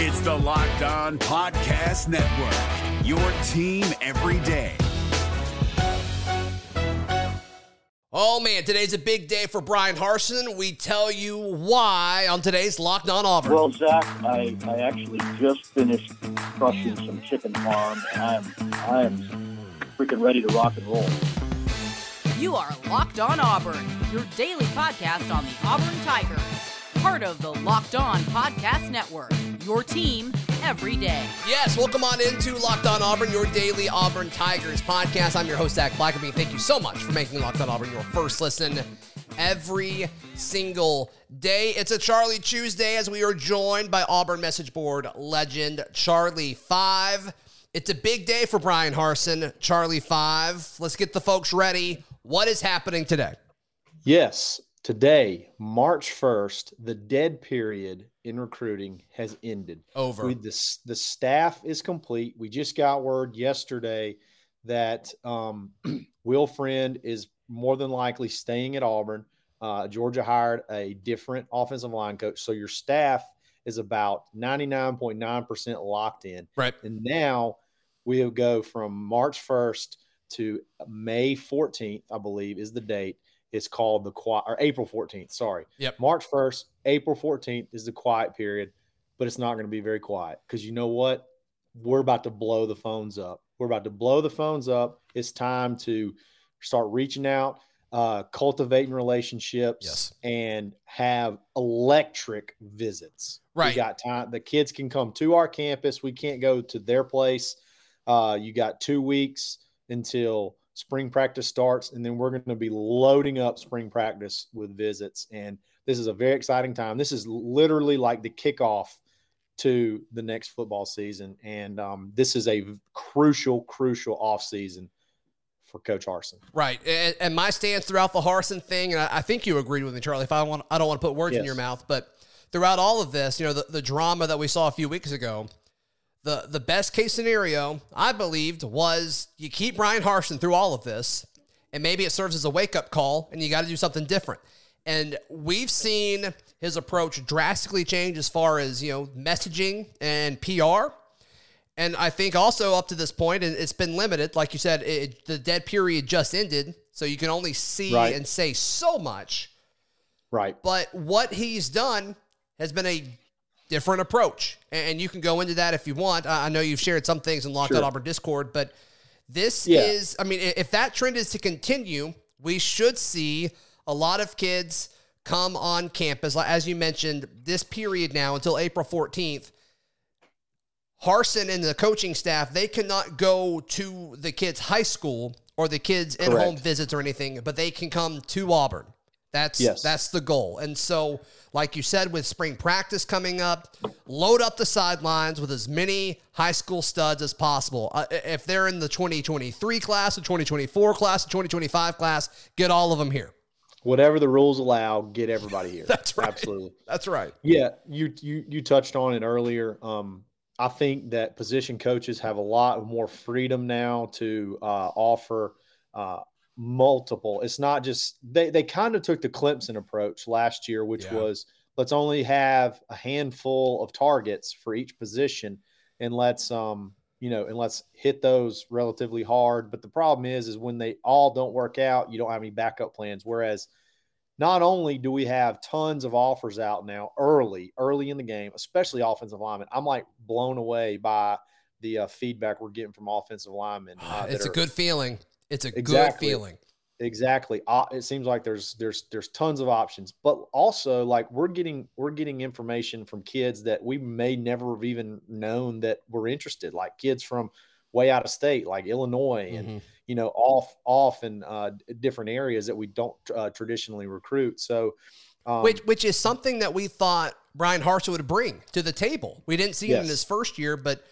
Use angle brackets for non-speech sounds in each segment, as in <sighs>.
It's the Locked On Podcast Network, your team every day. Oh man, today's a big day for Bryan Harsin. We tell you why on today's Locked On Auburn. Well, Zac, I, I actually just finished crushing some chicken farm, and I'm I'm freaking ready to rock and roll. You are Locked On Auburn, your daily podcast on the Auburn Tigers, part of the Locked On Podcast Network. Your team every day. Yes, welcome on into Locked On Auburn, your daily Auburn Tigers podcast. I'm your host, Zac Blackerby. Thank you so much for making Locked On Auburn your first listen every single day. It's a Charlie Tuesday as we are joined by Auburn message board legend Charlie Five. It's a big day for Bryan Harsin, Charlie Five. Let's get the folks ready. What is happening today? Yes, today, March 1st, the dead period in recruiting has ended. Over. We, the, the staff is complete. We just got word yesterday that um, <clears throat> Will Friend is more than likely staying at Auburn. Uh, Georgia hired a different offensive line coach. So your staff is about 99.9% locked in. Right. And now we'll go from March 1st to May 14th, I believe, is the date. It's called the quiet or April 14th. Sorry. Yep. March 1st, April 14th is the quiet period, but it's not going to be very quiet because you know what? We're about to blow the phones up. We're about to blow the phones up. It's time to start reaching out, uh, cultivating relationships, Yes. and have electric visits. Right. We got time. The kids can come to our campus. We can't go to their place. Uh, you got two weeks until spring practice starts, and then we're going to be loading up spring practice with visits. And this is a very exciting time. This is literally like the kickoff to the next football season, and um, this is a crucial, crucial off season for Coach Harsin. Right. And, and my stance throughout the Harsin thing, and I, I think you agreed with me, Charlie. If I want, I don't want to put words in your mouth, but throughout all of this, you know, the, the drama that we saw a few weeks ago, the the best case scenario I believed was you keep Bryan Harsin through all of this, and maybe it serves as a wake up call, and you got to do something different. And we've seen his approach drastically change as far as you know messaging and PR. And I think also up to this point, and it's been limited. Like you said, it, the dead period just ended, so you can only see Right. and say so much. Right. But what he's done has been a different approach, and you can go into that if you want. I know you've shared some things in Locked Sure. On Auburn Discord, but this Yeah. is, I mean, if that trend is to continue, we should see a lot of kids come on campus. As you mentioned, this period now until April 14th, Harsin and the coaching staff, they cannot go to the kids' high school or the kids' in-home visits or anything, but they can come to Auburn. That's Yes. that's the goal. And so, like you said, with spring practice coming up, load up the sidelines with as many high school studs as possible. Uh, if they're in the 2023 class, the 2024 class, the 2025 class, get all of them here. Whatever the rules allow, get everybody here. <laughs> That's right. Absolutely. That's right. Yeah, you you you touched on it earlier. Um, I think that position coaches have a lot more freedom now to uh, offer uh, multiple. It's not just they they kind of took the Clemson approach last year, which Yeah. was let's only have a handful of targets for each position, and let's um you know and let's hit those relatively hard. But the problem is, is when they all don't work out, you don't have any backup plans. Whereas not only do we have tons of offers out now early, early in the game, especially offensive linemen, I'm like blown away by the uh, feedback we're getting from offensive linemen. Uh, <sighs> it's a are- good feeling. It's a Exactly. good feeling. exactly. Uh, it seems like there's there's there's tons of options, but also like we're getting we're getting information from kids that we may never have even known that we're interested, like kids from way out of state, like Illinois and Mhm. you know off off in uh, different areas that we don't uh, traditionally recruit. So. Um, which which is something that we thought Bryan Harsin would bring to the table. We didn't see him in his first year, but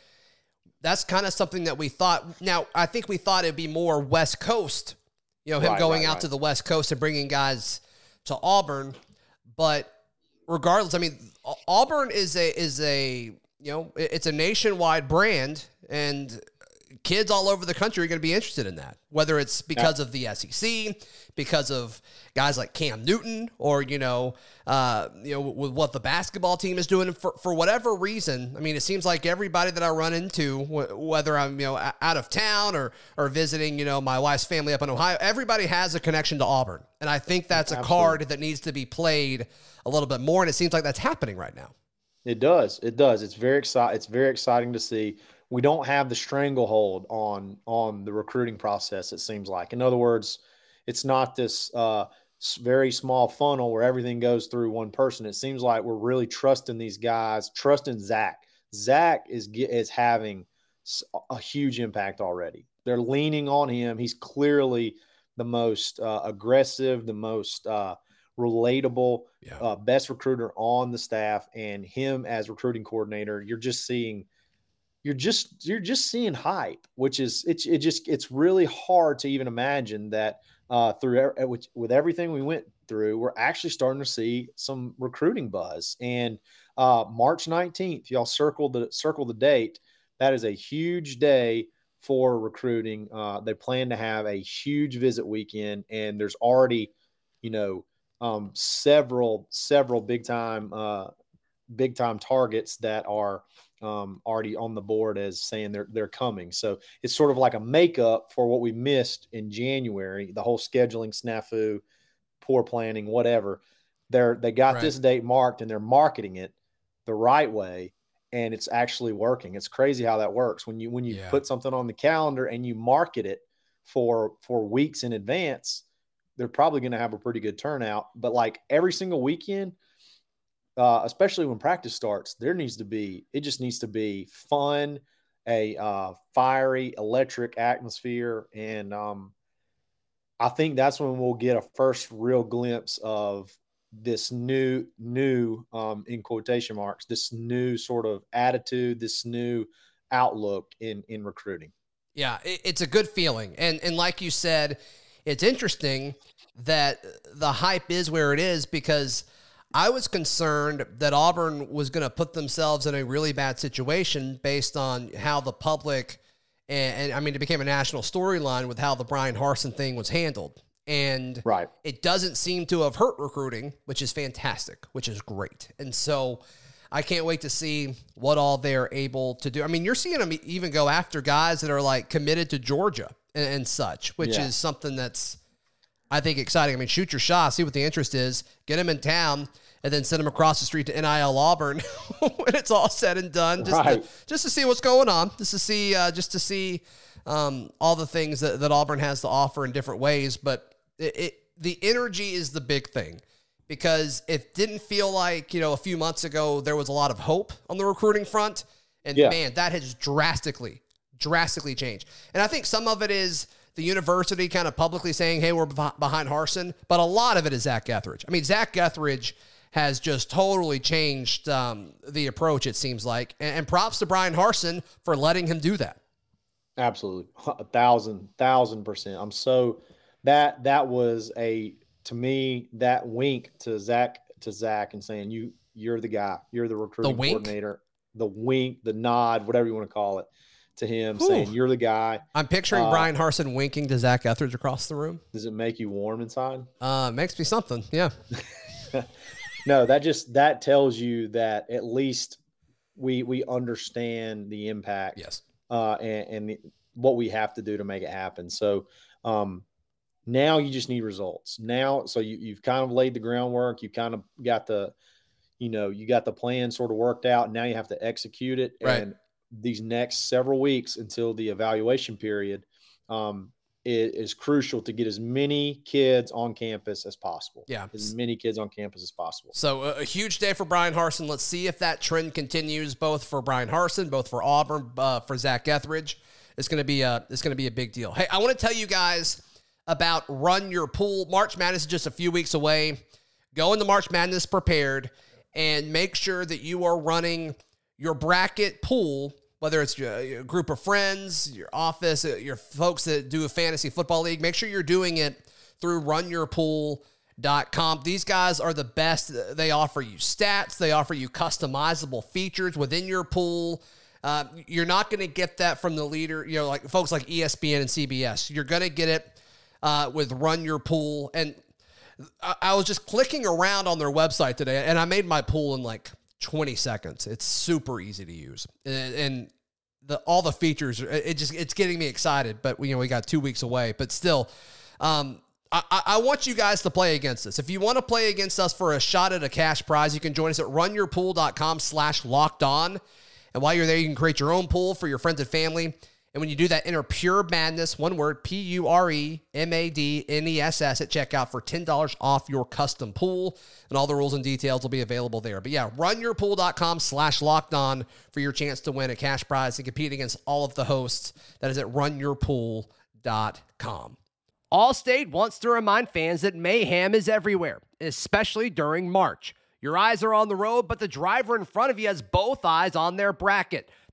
that's kind of something that we thought. Now, I think we thought it'd be more West Coast, you know, him Right, going right, out right. to the West Coast and bringing guys to Auburn. But regardless, I mean, Auburn is a is a you know it's a nationwide brand, and kids all over the country are going to be interested in that, whether it's because of the SEC, because of guys like Cam Newton, or you know, uh, you know, with what the basketball team is doing. For for whatever reason, I mean, it seems like everybody that I run into, whether I'm you know out of town or or visiting, you know, my wife's family up in Ohio, everybody has a connection to Auburn, and I think that's a Absolutely. card that needs to be played a little bit more, and it seems like that's happening right now. It does. It does. It's very exciting. It's very exciting to see we don't have the stranglehold on on the recruiting process. It seems like, in other words, it's not this uh, very small funnel where everything goes through one person. It seems like we're really trusting these guys, trusting Zach. Zach is is having a huge impact already. They're leaning on him. He's clearly the most uh, aggressive, the most uh, relatable, yeah. uh, best recruiter on the staff, and him as recruiting coordinator. You're just seeing you're just you're just seeing hype, which is it's it just it's really hard to even imagine that uh, through with, with everything we went through, we're actually starting to see some recruiting buzz. And uh, March 19th, y'all circle the circle the date. That is a huge day for recruiting. Uh, they plan to have a huge visit weekend, and there's already, you know, um, several several big time uh, big time targets that are um, already on the board as saying they're they're coming. So it's sort of like a makeup for what we missed in January, the whole scheduling snafu, poor planning, whatever. They're they got right. this date marked and they're marketing it the right way and it's actually working. It's crazy how that works. When you when you yeah. put something on the calendar and you market it for for weeks in advance, they're probably going to have a pretty good turnout. But like every single weekend, uh, especially when practice starts, there needs to be it just needs to be fun, a uh, fiery, electric atmosphere, and um, I think that's when we'll get a first real glimpse of this new new um, in quotation marks this new sort of attitude, this new outlook in in recruiting. Yeah, it's a good feeling, and and like you said, it's interesting that the hype is where it is because I was concerned that Auburn was going to put themselves in a really bad situation based on how the public and, and I mean it became a national storyline with how the Bryan Harsin thing was handled. And right. it doesn't seem to have hurt recruiting, which is fantastic, which is great. And so I can't wait to see what all they're able to do. I mean, you're seeing them even go after guys that are like committed to Georgia and, and such, which yeah. is something that's I think exciting. I mean, shoot your shot, see what the interest is, get them in town, and then send them across the street to NIL Auburn <laughs> when it's all said and done, just right. to, just to see what's going on, just to see uh, just to see um, all the things that, that Auburn has to offer in different ways. But it, it, the energy is the big thing because it didn't feel like you know a few months ago there was a lot of hope on the recruiting front, and yeah. man, that has drastically drastically changed. And I think some of it is the university kind of publicly saying, hey, we're behind Harsin, but a lot of it is Zac Etheridge. I mean, Zac Etheridge has just totally changed um, the approach, it seems like. And, and, props to Bryan Harsin for letting him do that. Absolutely. A thousand, thousand percent. I'm so that that was a to me, that wink to Zach to Zach and saying, You you're the guy, you're the recruiting the coordinator. The wink, the nod, whatever you want to call it to him Ooh. saying, You're the guy. I'm picturing uh, Bryan Harsin winking to Zac Etheridge across the room. Does it make you warm inside? Uh, makes me something. Yeah. <laughs> no, that just that tells you that at least we we understand the impact. Yes. Uh, and, and the, what we have to do to make it happen. So um, now you just need results. Now, so you, you've kind of laid the groundwork. You kind of got the, you know, you got the plan sort of worked out. Now you have to execute it. Right. And these next several weeks until the evaluation period um, is, is, crucial to get as many kids on campus as possible. Yeah, as many kids on campus as possible. So a, a huge day for Bryan Harsin. Let's see if that trend continues, both for Bryan Harsin, both for Auburn, uh, for Zac Etheridge. It's going to be a it's going to be a big deal. Hey, I want to tell you guys about Run Your Pool. March Madness is just a few weeks away. Go into March Madness prepared and make sure that you are running your bracket pool, whether it's your, group of friends, your office, uh, your folks that do a fantasy football league, make sure you're doing it through runyourpool.com. These guys are the best. They offer you stats, they offer you customizable features within your pool. Uh, you're not going to get that from the leader, you know, like folks like ESPN and CBS. You're going to get it uh, with Run Your Pool. And I, I was just clicking around on their website today, and I made my pool in like 20 seconds. It's super easy to use, and, and the all the features. It just it's getting me excited. But you know, we got two weeks away, but still. Um, I, I, want you guys to play against us. If you want to play against us for a shot at a cash prize, you can join us at runyourpool.com slash locked on. And while you're there, you can create your own pool for your friends and family. And when you do that, enter Pure Madness, one word, P U R E M A D N E S S at checkout for $10 off your custom pool. And all the rules and details will be available there. But yeah, runyourpool.com slash locked on for your chance to win a cash prize and compete against all of the hosts. That is at runyourpool.com. Allstate wants to remind fans that mayhem is everywhere, especially during March. Your eyes are on the road, but the driver in front of you has both eyes on their bracket.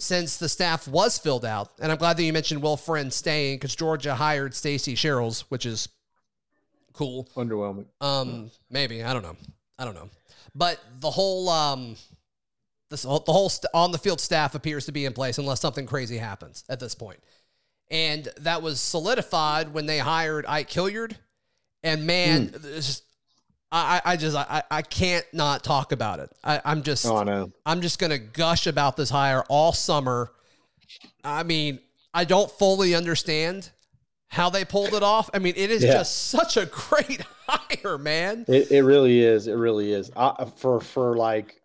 since the staff was filled out. And I'm glad that you mentioned Will Friend staying because Georgia hired Stacy Searels, which is cool. Underwhelming. Um, maybe I don't know. I don't know. But the whole um, this the whole st- on the field staff appears to be in place unless something crazy happens at this point. And that was solidified when they hired Ike Hilliard. And man, mm. I, I just I, I can't not talk about it. I, I'm just oh. I'm just gonna gush about this hire all summer. I mean, I don't fully understand how they pulled it off. I mean, it is yeah. just such a <laughs> great hire, man. It, it really is. It really is. I, for for like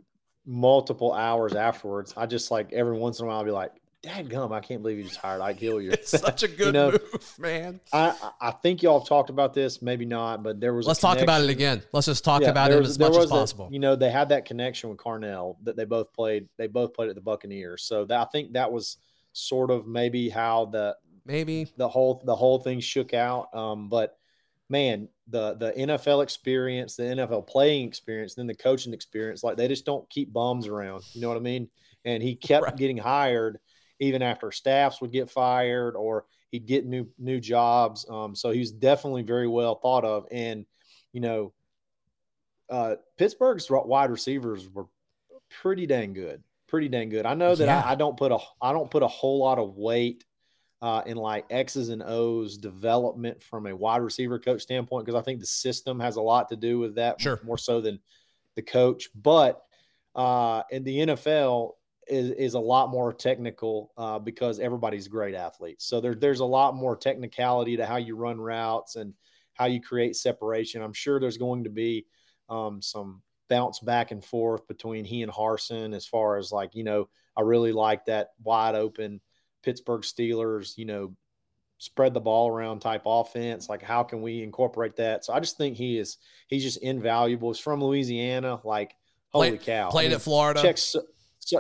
multiple hours afterwards, I just like every once in a while I'll be like, Dad gum, I can't believe you just hired Ike Hilliard. <laughs> It's such a <laughs> good you know, move, man. I, I think y'all have talked about this, maybe not, but there was. Let's talk about it again. Let's just talk yeah, about it was, as much as possible. A, you know, they had that connection with Carnell that they both played. They both played at the Buccaneers, so that, I think that was sort of maybe how the maybe the whole the whole thing shook out. Um, but man, the the NFL experience, the NFL playing experience, then the coaching experience, like they just don't keep bums around. You know what I mean? And he kept right. getting hired even after staffs would get fired or he'd get new new jobs. Um, so was definitely very well thought of. And you know, uh, Pittsburgh's wide receivers were pretty dang good, pretty dang good. I know that yeah. I, I, don't put a I don't put a whole lot of weight uh, in like X's and O's development from a wide receiver coach standpoint because I think the system has a lot to do with that, sure. more so than the coach. But uh, in the NFL, is, is a lot more technical uh, because everybody's great athletes. So there, there's a lot more technicality to how you run routes and how you create separation. I'm sure there's going to be um, some bounce back and forth between he and Harsin as far as like, you know, I really like that wide open Pittsburgh Steelers, you know, spread the ball around type offense. Like, how can we incorporate that? So I just think he is, he's just invaluable. He's from Louisiana. Like, holy Play, cow. Played I mean, at Florida. Checks,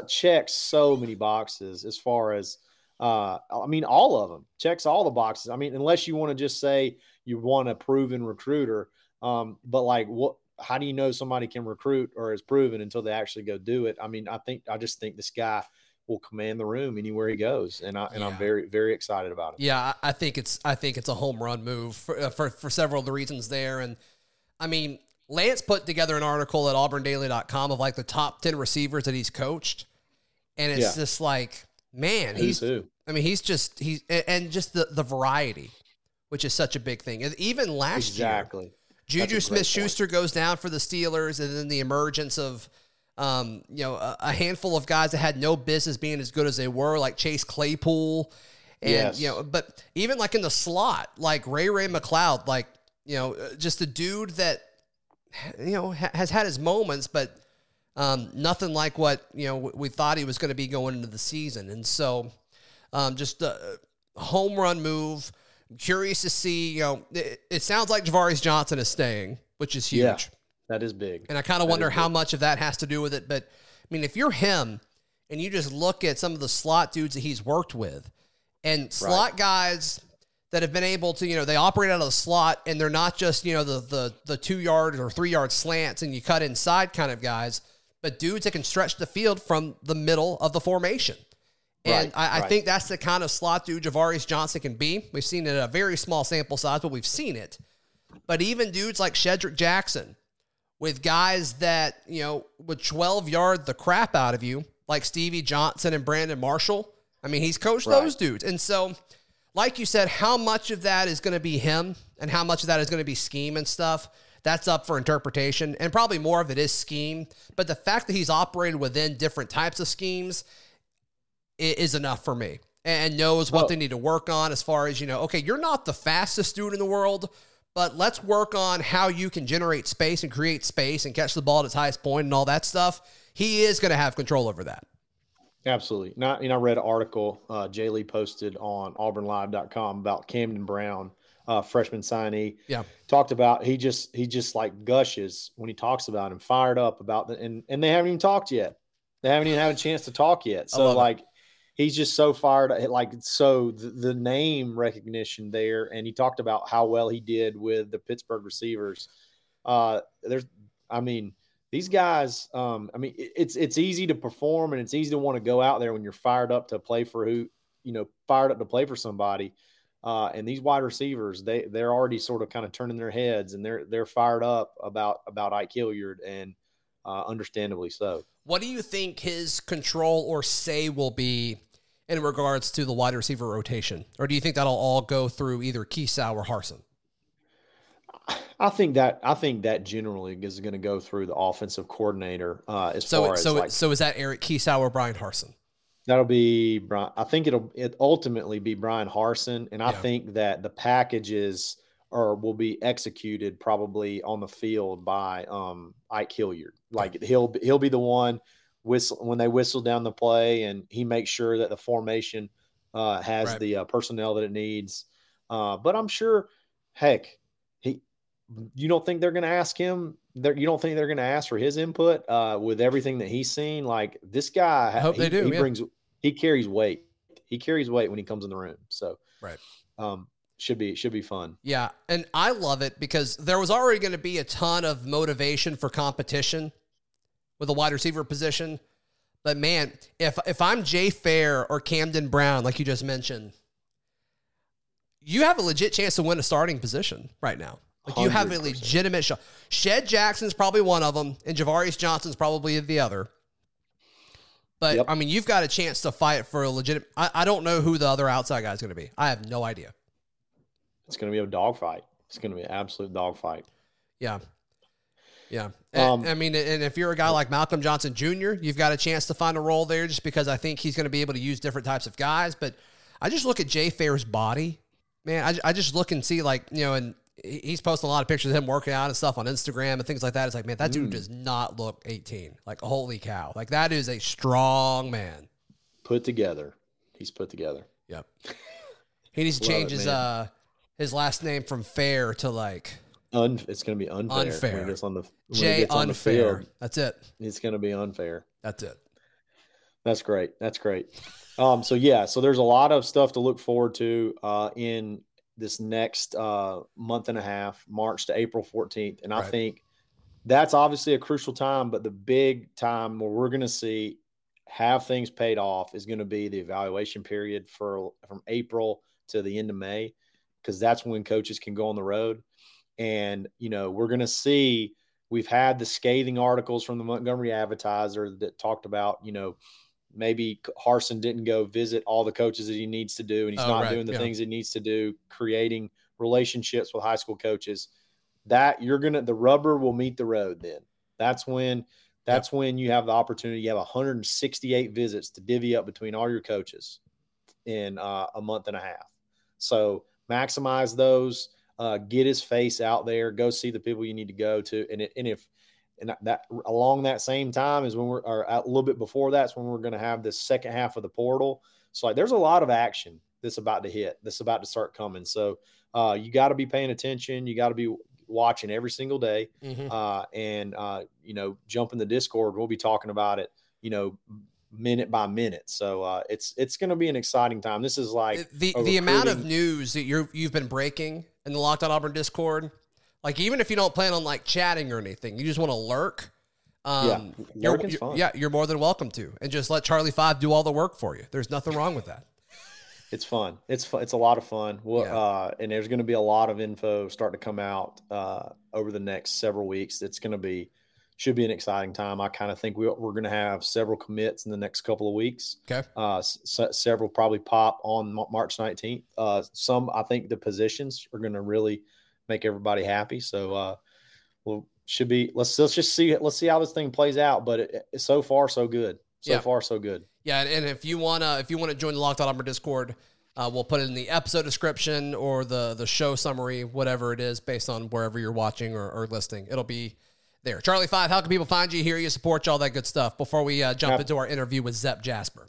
checks so many boxes as far as uh, I mean, all of them checks all the boxes. I mean, unless you want to just say you want a proven recruiter, um, but like, what? How do you know somebody can recruit or is proven until they actually go do it? I mean, I think I just think this guy will command the room anywhere he goes, and I and yeah. I'm very very excited about it. Yeah, I think it's I think it's a home run move for uh, for, for several of the reasons there, and I mean, Lance put together an article at auburndaily.com of like the top 10 receivers that he's coached. And it's yeah. just like, man, he's, who? I mean, he's just, he's, and just the, the variety, which is such a big thing. And even last exactly. year, Juju Smith Schuster goes down for the Steelers, and then the emergence of, um, you know, a, a, handful of guys that had no business being as good as they were, like Chase Claypool. And, yes. you know, but even like in the slot, like Ray Ray McCloud, like, you know, just a dude that you know, ha- has had his moments, but um, nothing like what you know we thought he was going to be going into the season. And so, um, just a home run move. I'm curious to see. You know, it, it, sounds like Ja'Varrius Johnson is staying, which is huge. Yeah, that is big. And I kind of wonder how much of that has to do with it. But I mean, if you're him and you just look at some of the slot dudes that he's worked with, and slot right. guys that have been able to, you know, they operate out of the slot and they're not just, you know, the the the two yard or three yard slants and you cut inside kind of guys, but dudes that can stretch the field from the middle of the formation. And Right, I, I right. think that's the kind of slot dude Ja'Varrius Johnson can be. We've seen it at a very small sample size, but we've seen it. But even dudes like Shedrick Jackson, with guys that, you know, would 12 yard the crap out of you, like Stevie Johnson and Brandon Marshall. I mean, he's coached Right. those dudes. And so, like you said, how much of that is going to be him and how much of that is going to be scheme and stuff? That's up for interpretation. And probably more of it is scheme. But the fact that he's operated within different types of schemes is enough for me and knows what Well- they need to work on as far as, you know, okay, you're not the fastest dude in the world, but let's work on how you can generate space and create space and catch the ball at its highest point and all that stuff. He is going to have control over that. Absolutely. Not, you know, I read an article uh, Jay Lee posted on auburnlive.com about Camden Brown, uh, freshman signee. Yeah. Talked about he just he just like gushes when he talks about him, fired up about the and and they haven't even talked yet. They haven't even had a chance to talk yet. <sighs> So love it. like he's just so fired like so the, the name recognition there and he talked about how well he did with the Pittsburgh receivers. Uh there's I mean these guys um i mean it's it's easy to perform and it's easy to want to go out there when you're fired up to play for who you know fired up to play for somebody uh and these wide receivers they they're already sort of kind of turning their heads and they're they're fired up about about Ike Hilliard and uh understandably so What do you think his control or say will be in regards to the wide receiver rotation? Or do you think that'll all go through either Kiesau or Harsin? I think that I think that generally is going to go through the offensive coordinator uh as So, far it, as so, like so is that Eric Kiesau or Bryan Harsin? That'll be Bryan. I think it'll it ultimately be Bryan Harsin, and I Yeah. think that the packages are will be executed probably on the field by um Ike Hilliard. Like he'll he'll be the one whistle when they whistle down the play, and he makes sure that the formation uh, has Right. the uh, personnel that it needs. Uh, but I'm sure, heck, he. You don't think they're going to ask him? They're, you don't think they're going to ask for his input uh, with everything that he's seen? Like this guy, I hope he, they do, He yeah. brings he carries weight. He carries weight when he comes in the room. So Right. um, should be should be fun. Yeah, and I love it because there was already going to be a ton of motivation for competition with the wide receiver position. But man, if if I'm Jay Fair or Camden Brown, like you just mentioned, you have a legit chance to win a starting position right now. Like you have a legitimate shot. Shed Jackson's probably one of them, and Ja'Varrius Johnson's probably the other. But Yep. I mean, you've got a chance to fight for a legitimate. I, I don't know who the other outside guy is going to be. I have no idea. It's going to be a dogfight. It's going to be an absolute dogfight. Yeah. Yeah. And- Um, I mean, and if you're a guy like Malcolm Johnson Jr., you've got a chance to find a role there just because I think he's going to be able to use different types of guys. But I just look at Jay Fair's body, man. I, I just look and see, like, you know, and he's posting a lot of pictures of him working out and stuff on Instagram and things like that. It's like, man, that Mm. dude does not look 18. Like, holy cow. Like, that is a strong man. Put together. He's put together. Yep. He needs to change it, his, man. uh, his last name from Fair to like Un- it's going to be unfair. Unfair. When he on the, when he Jay gets on the Unfair. field, That's it. it's going to be unfair. That's it. That's great. That's great. Um, so yeah, so there's a lot of stuff to look forward to uh, in this next uh, month and a half, March to April 14th, and I think that's obviously a crucial time. But the big time where we're going to see have things paid off is going to be the evaluation period for from April to the end of May, because that's when coaches can go on the road, and you know we're going to see. We've had the scathing articles from the Montgomery Advertiser that talked about, you know, maybe Harsin didn't go visit all the coaches that he needs to do, and he's Oh, not right, doing the yeah. things he needs to do, creating relationships with high school coaches. That you're gonna the rubber will meet the road. Then that's when that's when you have the opportunity. You have 168 visits to divvy up between all your coaches in uh, a month and a half. So maximize those. Uh, get his face out there. Go see the people you need to go to, and it, and if and that- along that same time is when we're or a little bit before that's when we're going to have this second half of the portal. So like there's a lot of action that's about to hit. That's about to start coming. So uh, you got to be paying attention. You got to be watching every single day. Mhm. Uh, and uh, you know, jump in the Discord. We'll be talking about it. You know, minute by minute. So uh, it's it's going to be an exciting time. This is like the the amount of news that you're you've been breaking in the Locked On Auburn Discord. Like even if you don't plan on like chatting or anything, you just want to lurk. Um, Yeah, you're- you're-. Yeah, you're more than welcome to, and just let Charlie Five do all the work for you. There's nothing wrong with that. It's fun. It's fun. It's a lot of fun. Well, Yeah. uh, and there's going to be a lot of info starting to come out uh, over the next several weeks. It's going to be should be an exciting time. I kind of think we, we're going to have several commits in the next couple of weeks. Okay. Uh, several probably pop on March 19th. Uh, some I think the positions are going to really make everybody happy. So, uh, well, should be let's let's just see let's see how this thing plays out. But it, it- so far so good. So Yeah. far so good. Yeah, and- if you wanna if you wanna join the Locked On Auburn Discord, uh, we'll put it in the episode description or the the show summary, whatever it is, based on wherever you're watching or, or listening. It'll be there. Charlie Five, how can people find you, hear you, support you, all that good stuff? Before we uh, jump into our interview with Zep Jasper.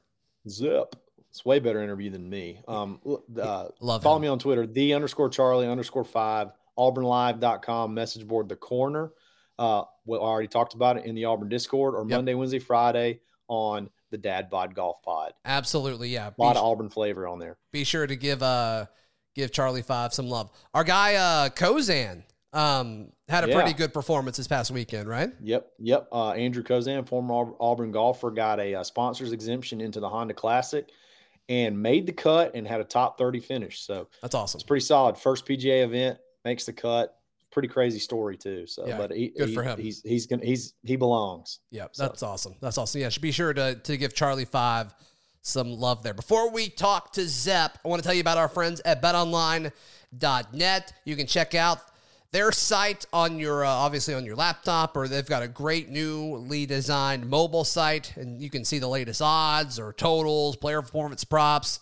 Zip. It's way better interview than me. Um, uh, Love follow him. me on Twitter, the underscore Charlie underscore five, auburnlive.com, message board, the corner. Uh, we already talked about it in the Auburn Discord or Yep. Monday, Wednesday, Friday on the Dad Bod Golf Pod. Absolutely, yeah. A Be, lot of Auburn flavor on there. be sure to give uh give Charlie Five some love. Our guy uh Kozan um had a Yeah. pretty good performance this past weekend, right? Yep, yep. Uh, Andrew Kozan, former Auburn golfer, got a, uh sponsors exemption into the Honda Classic and made the cut and had a top 30 finish. So That's awesome. it's pretty solid. First PGA event makes the cut. Pretty crazy story too. So, Yeah, but he, good he- for him. He's he's gonna he's he belongs. Yeah, So- that's awesome. That's awesome. Yeah, should be sure to to give Charlie Five some love there. Before we talk to Zep, I want to tell you about our friends at BetOnline.net. You can check out their site on your uh, obviously on your laptop, or they've got a great newly designed mobile site, and you can see the latest odds or totals, player performance props.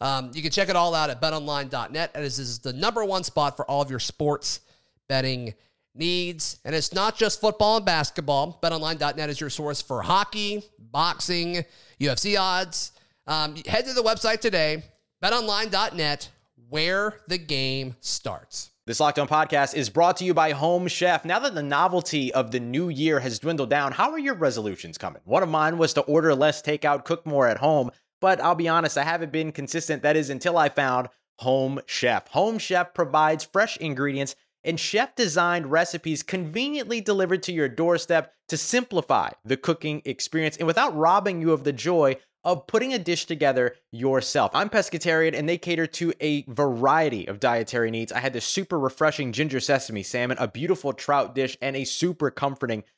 Um, you can check it all out at betonline.net. And this is the number one spot for all of your sports betting needs. And it's not just football and basketball. BetOnline.net is your source for hockey, boxing, UFC odds. Um, head to the website today, betonline.net, where the game starts. This Locked On podcast is brought to you by Home Chef. Now that the novelty of the new year has dwindled down, how are your resolutions coming? One of mine was to order less takeout, cook more at home, but I'll be honest, I haven't been consistent. That is until I found Home Chef. Home Chef provides fresh ingredients and chef designed recipes conveniently delivered to your doorstep to simplify the cooking experience and without robbing you of the joy of putting a dish together yourself. I'm pescatarian and they cater to a variety of dietary needs. I had this super refreshing ginger sesame salmon, a beautiful trout dish, and a super comforting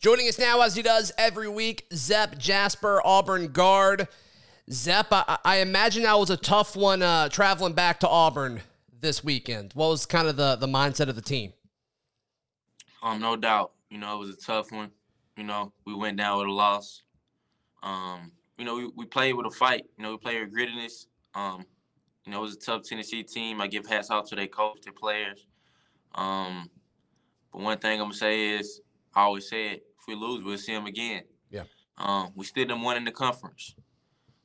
Joining us now, as he does every week, Zep Jasper, Auburn guard. Zep, I, I imagine that was a tough one uh, traveling back to Auburn this weekend. What was kind of the, the mindset of the team? Um, no doubt. You know, it was a tough one. You know, we went down with a loss. Um, you know, we, we played with a fight. You know, we played with grittiness. Um, you know, it was a tough Tennessee team. I give hats off to their coach, their players. Um, but one thing I'm gonna say is, I always say it: we lose, we'll see them again. Yeah. Um, we still done one in the conference.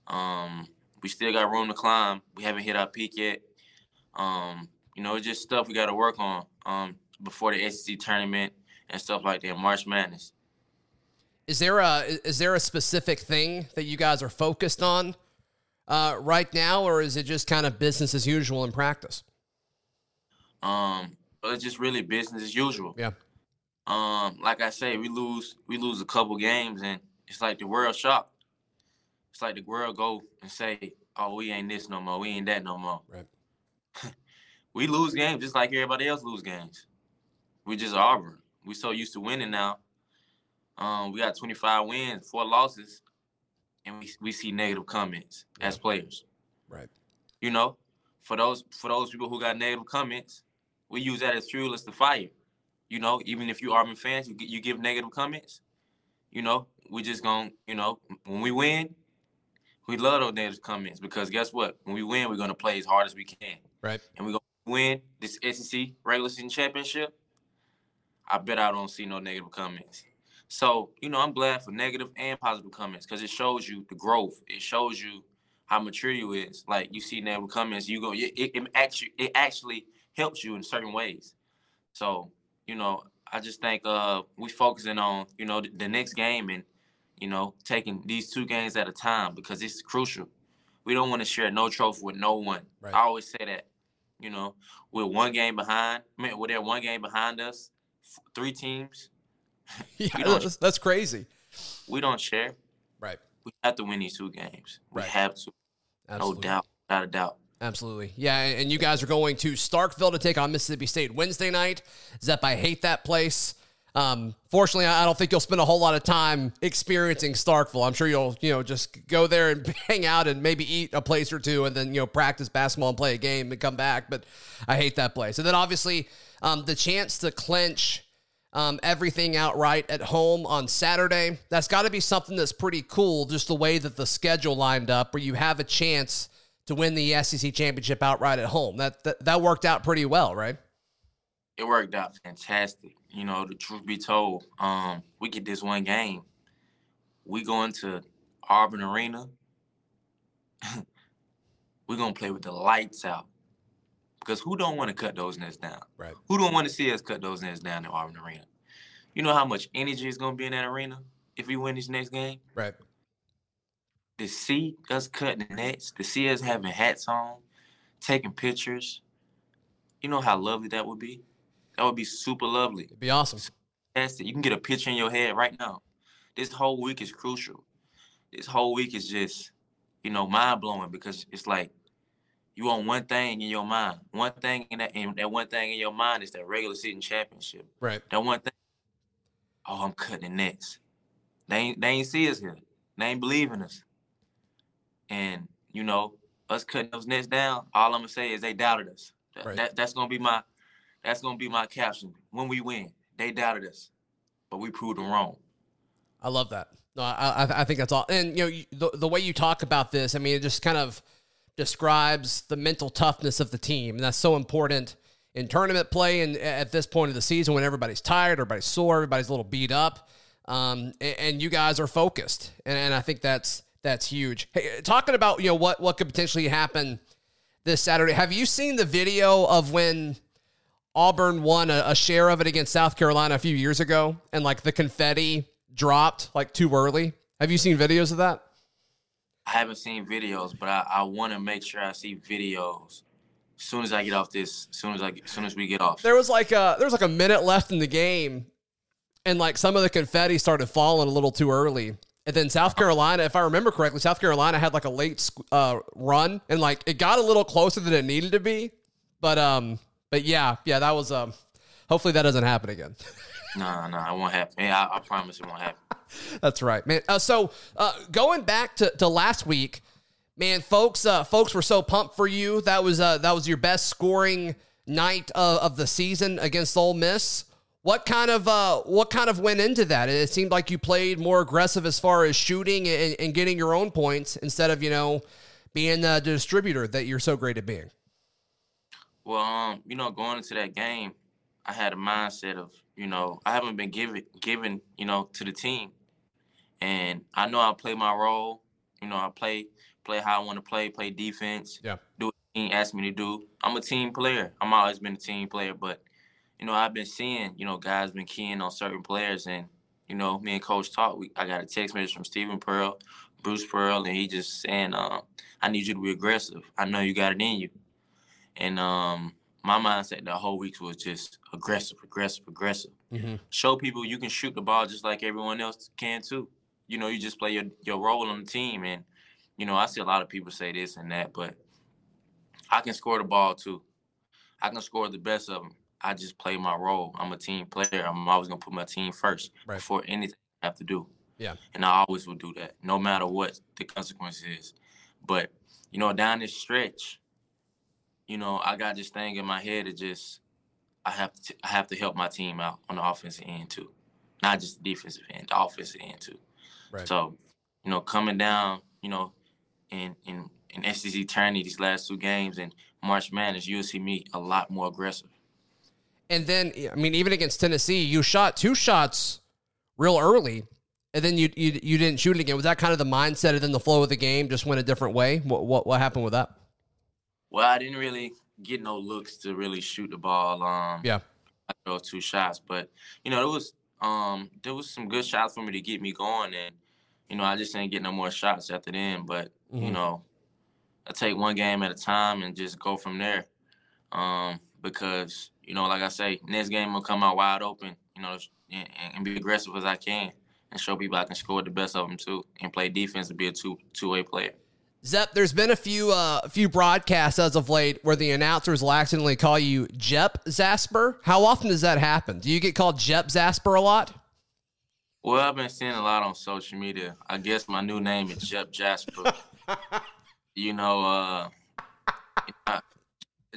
Um, we still got room to climb. We haven't hit our peak yet. Um, you know, it's just stuff we got to work on um, before the SEC tournament and stuff like that. March Madness. Is there a is there a specific thing that you guys are focused on uh, right now, or is it just kind of business as usual in practice? Um, it's just really business as usual. Yeah. Um, like I say, we lose we lose a couple games and it's like the world shocked. It's like the world go and say, "Oh, we ain't this no more. We ain't that no more." Right. <laughs> we lose games just like everybody else lose games. We just Auburn. We so used to winning now. Um, we got 25 wins, four losses, and we we see negative comments as players. Right. You know, for those for those people who got negative comments, we use that as fuel as the fire. You know, even if you Auburn fans, you, you give negative comments. You know, we just gonna, you know, when we win, We love those negative comments because guess what? When we win, we're gonna play as hard as we can, Right. and we're gonna win this SEC regular season championship. I bet I don't see no negative comments. So you know, I'm glad for negative and positive comments because it shows you the growth. It shows you how mature you is. Like you see negative comments, you go. It, it, it actually it actually helps you in certain ways. So you know, I just think uh we focusing on you know the, the next game and you know taking these two games at a time because it's crucial. We don't want to share no trophy with no one. Right. I always say that. You know, we're one game behind. I mean, we're there one game behind us. f- Three teams. <laughs> Yeah, that's, that's crazy. We don't share. Right. We have to win these two games. We Right. have to. Absolutely. No doubt. Without a doubt. Absolutely. Yeah, and you guys are going to Starkville to take on Mississippi State Wednesday night. Zep, I hate that place. Um, fortunately, I I don't think you'll spend a whole lot of time experiencing Starkville. I'm sure you'll, you know, just go there and <laughs> hang out and maybe eat a place or two and then, you know, practice basketball and play a game and come back. But I hate that place. And then obviously, um, the chance to clinch um, everything outright at home on Saturday. That's got to be something that's pretty cool, just the way that the schedule lined up, where you have a chance to win the SEC championship outright at home. That that, that worked out pretty well, right? It worked out fantastic. You know, the truth be told, um, we get this one game. We go into Auburn Arena. <laughs> We're gonna play with the lights out. Because who don't want to cut those nets down? Right. Who don't want to see us cut those nets down in Auburn Arena? You know how much energy is gonna be in that arena if we win this next game? Right. To see us cutting the nets, to see us having hats on, taking pictures, you know how lovely that would be? That would be super lovely. It'd be awesome. Fantastic. You can get a picture in your head right now. This whole week is crucial. This whole week is just, you know, mind blowing because it's like you want one thing in your mind. One thing in that and that one thing in your mind is that regular season championship. Right. That one thing. Oh, I'm cutting the nets. They ain't they ain't see us here. They ain't believe in us. And you know, us cutting those nets down, all I'm gonna say is they doubted us. Right. that- that's gonna be my that's gonna be my caption. When we win, they doubted us, but we proved them wrong. I love that. No, I, I, think that's all. And you know, the the way you talk about this, I mean, it just kind of describes the mental toughness of the team, and that's so important in tournament play. And at this point of the season, when everybody's tired, everybody's sore, everybody's a little beat up, um, and, and you guys are focused, and, and I think that's that's huge. Hey, uh, talking about you know what what could potentially happen this Saturday. Have you seen the video of when? Auburn won a, a share of it against South Carolina a few years ago, and like the confetti dropped like too early. Have you seen videos of that? I haven't seen videos, but I, I want to make sure I see videos as soon as I get off this. As soon as I as soon as we get off. There was like a there was like a minute left in the game, and like some of the confetti started falling a little too early. And then South Carolina, if I remember correctly, South Carolina had like a late uh, run, and like it got a little closer than it needed to be. But um, but yeah, yeah, that was um. Hopefully that doesn't happen again. <laughs> No, no, it won't happen. Yeah, I, I promise it won't happen. <laughs> That's right, man. Uh, so uh, going back to, to last week, man, folks, uh, folks were so pumped for you. That was uh, that was your best scoring night of, of the season against Ole Miss. What kind of uh, what kind of went into that? It seemed like you played more aggressive as far as shooting and, and getting your own points instead of you know being the distributor that you're so great at being. Well, um, you know, going into that game, I had a mindset of, you know, I haven't been given given, you know, to the team. And I know I play my role. You know, I play play how I want to play, play defense. Yeah. Do what the team asks me to do. I'm a team player. I'm always been a team player, but you know, I've been seeing, you know, guys been keying on certain players and you know, me and coach talked. We I got a text message from Steven Pearl, Bruce Pearl, and he just saying, um, I need you to be aggressive. I know you got it in you. And um, my mindset the whole week was just aggressive, aggressive, aggressive. Mm-hmm. Show people you can shoot the ball just like everyone else can too. You know, you just play your, your role on the team. And, you know, I see a lot of people say this and that, but I can score the ball too. I can score the best of them. I just play my role. I'm a team player. I'm always going to put my team first Right. before anything I have to do. Yeah. And I always will do that, no matter what the consequence is. But, you know, down this stretch, you know, I got this thing in my head that just I have to I have to help my team out on the offensive end too, not just the defensive end, the offensive end too. Right. So, you know, coming down, you know, in in in SEC tourney these last two games and March Madness, you'll see me a lot more aggressive. And then, I mean, even against Tennessee, you shot two shots real early, and then you you, you didn't shoot it again. Was that kind of the mindset, and then the flow of the game just went a different way? What what, what happened with that? Well, I didn't really get no looks to really shoot the ball. Um, Yeah. I throw two shots, but you know, there was um there was some good shots for me to get me going, and you know, I just didn't get no more shots after then. But you Mhm. know, I take one game at a time and just go from there. Um, because you know, like I say, next game will come out wide open. You know, and, and be aggressive as I can, and show people I can score the best of them too, and play defense and be a two two way player. Zep, there's been a few uh, a few broadcasts as of late where the announcers will accidentally call you Jep Zasper. How often does that happen? Do you get called Jep Zasper a lot? Well, I've been seeing a lot on social media. I guess my new name is Jep Jasper. <laughs> you know, uh, uh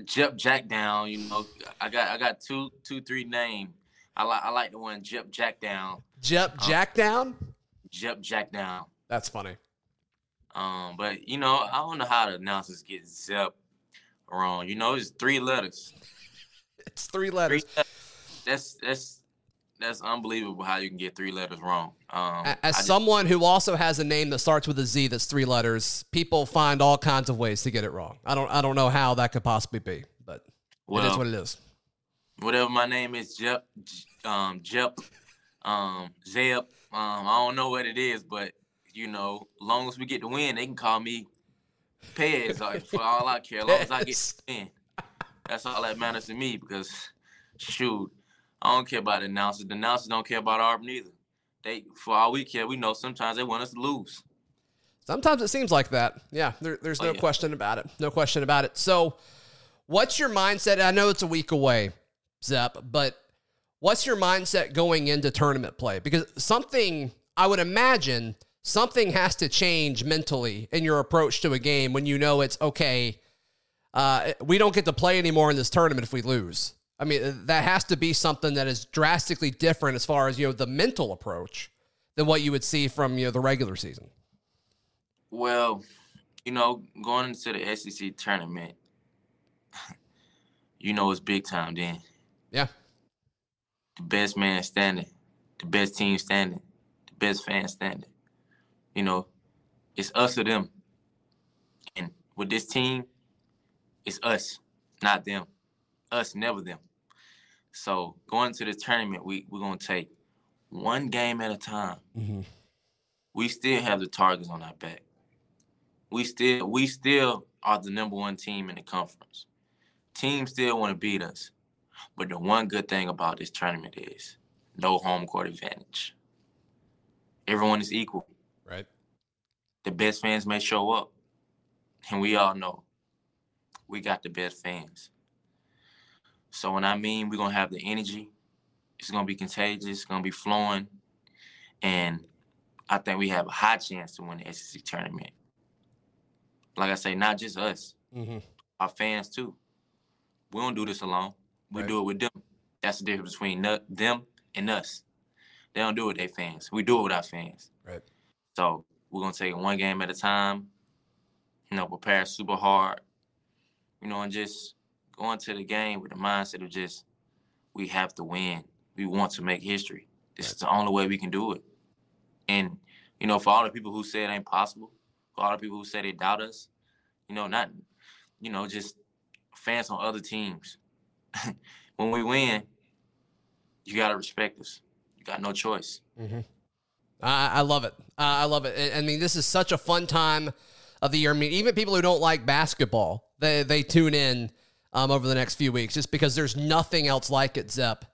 Jep Jack down. You know, I got I got two two three name. I like I like the one Jep Jackdown. Jep Jackdown? Jep Jack down. That's funny. Um, but you know, I don't know how the announcers get Zep wrong. You know, it's three letters. It's three Three letters. letters. That's that's that's unbelievable how you can get three letters wrong. Um, As just- someone who also has a name that starts with a Z that's three letters, people find all kinds of ways to get it wrong. I don't I don't know how that could possibly be, but it is what it is. whatever my name is, Jep, um, Jep, um, Zeb. Um, I don't know what it is, but you know, long as we get the win, they can call me Pez. Like, for all I care, as long as I get the win, that's all that matters to me. Because shoot, I don't care about the announcers. The announcers don't care about Auburn either. They, for all we care, we know sometimes they want us to lose. Sometimes it seems like that. Yeah, there, there's Oh, no yeah. question about it. No question about it. So, what's your mindset? I know it's a week away, Zep, but what's your mindset going into tournament play? Because something, I would imagine, something has to change mentally in your approach to a game when you know it's okay. Uh, we don't get to play anymore in this tournament if we lose. I mean, that has to be something that is drastically different as far as you know the mental approach than what you would see from you know the regular season. Well, you know, going into the SEC tournament, <laughs> you know it's big time then. Yeah. The best man standing, the best team standing, the best fan standing. You know, it's us or them. And with this team, it's us, not them. Us, never them. So going to the tournament, we, we're gonna take one game at a time. Mm-hmm. We still have the targets on our back we still we still are the number one team in the conference. Teams still want to beat us. But the one good thing about this tournament is no home court advantage. Everyone is equal. Right. The best fans may show up. And we all know we got the best fans. So when I mean we're gonna have the energy, it's gonna be contagious, it's gonna be flowing. And I think we have a high chance to win the SEC tournament like I say, not just us, Mm-hmm. our fans too. We don't do this alone. We Right. do it with them. That's the difference between them and us. They don't do it with their fans. We do it with our fans. Right. So we're gonna take it one game at a time. You know, prepare super hard. You know, and just go into the game with the mindset of just we have to win. We want to make history. This is the only way we can do it. And you know, for all the people who say it ain't possible, for all the people who say they doubt us, you know, not, you know, just fans on other teams. <laughs> when we win, you gotta respect us. You got no choice. I, I love it. Uh, I love it. I- I mean, this is such a fun time of the year. I mean, even people who don't like basketball, they they tune in um, over the next few weeks just because there's nothing else like it, Zep,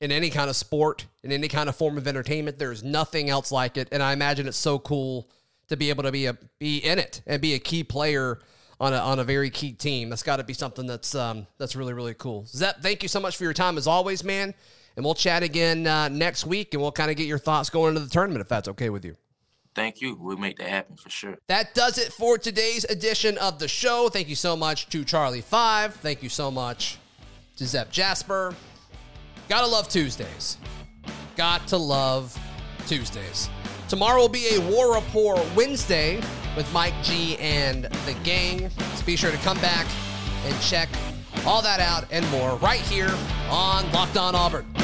in any kind of sport, in any kind of form of entertainment. There's nothing else like it, and I imagine it's so cool to be able to be a be in it and be a key player on a on a very key team. That's got to be something that's um, that's really really cool. Zep, thank you so much for your time as always, man. And we'll chat again uh, next week, and we'll kind of get your thoughts going into the tournament if that's okay with you. Thank you. We'll make that happen for sure. That does it for today's edition of the show. Thank you so much to Charlie Five. Thank you so much to Zep Jasper. Gotta love Tuesdays. Got to love Tuesdays. Tomorrow will be a War Rapport Wednesday. with Mike G and the gang. So be sure to come back and check all that out and more right here on Locked On Auburn.